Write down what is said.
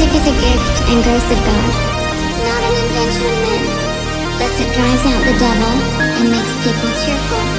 Music is a gift and grace of God, not an invention of men. Thus it drives out the devil and makes people cheerful.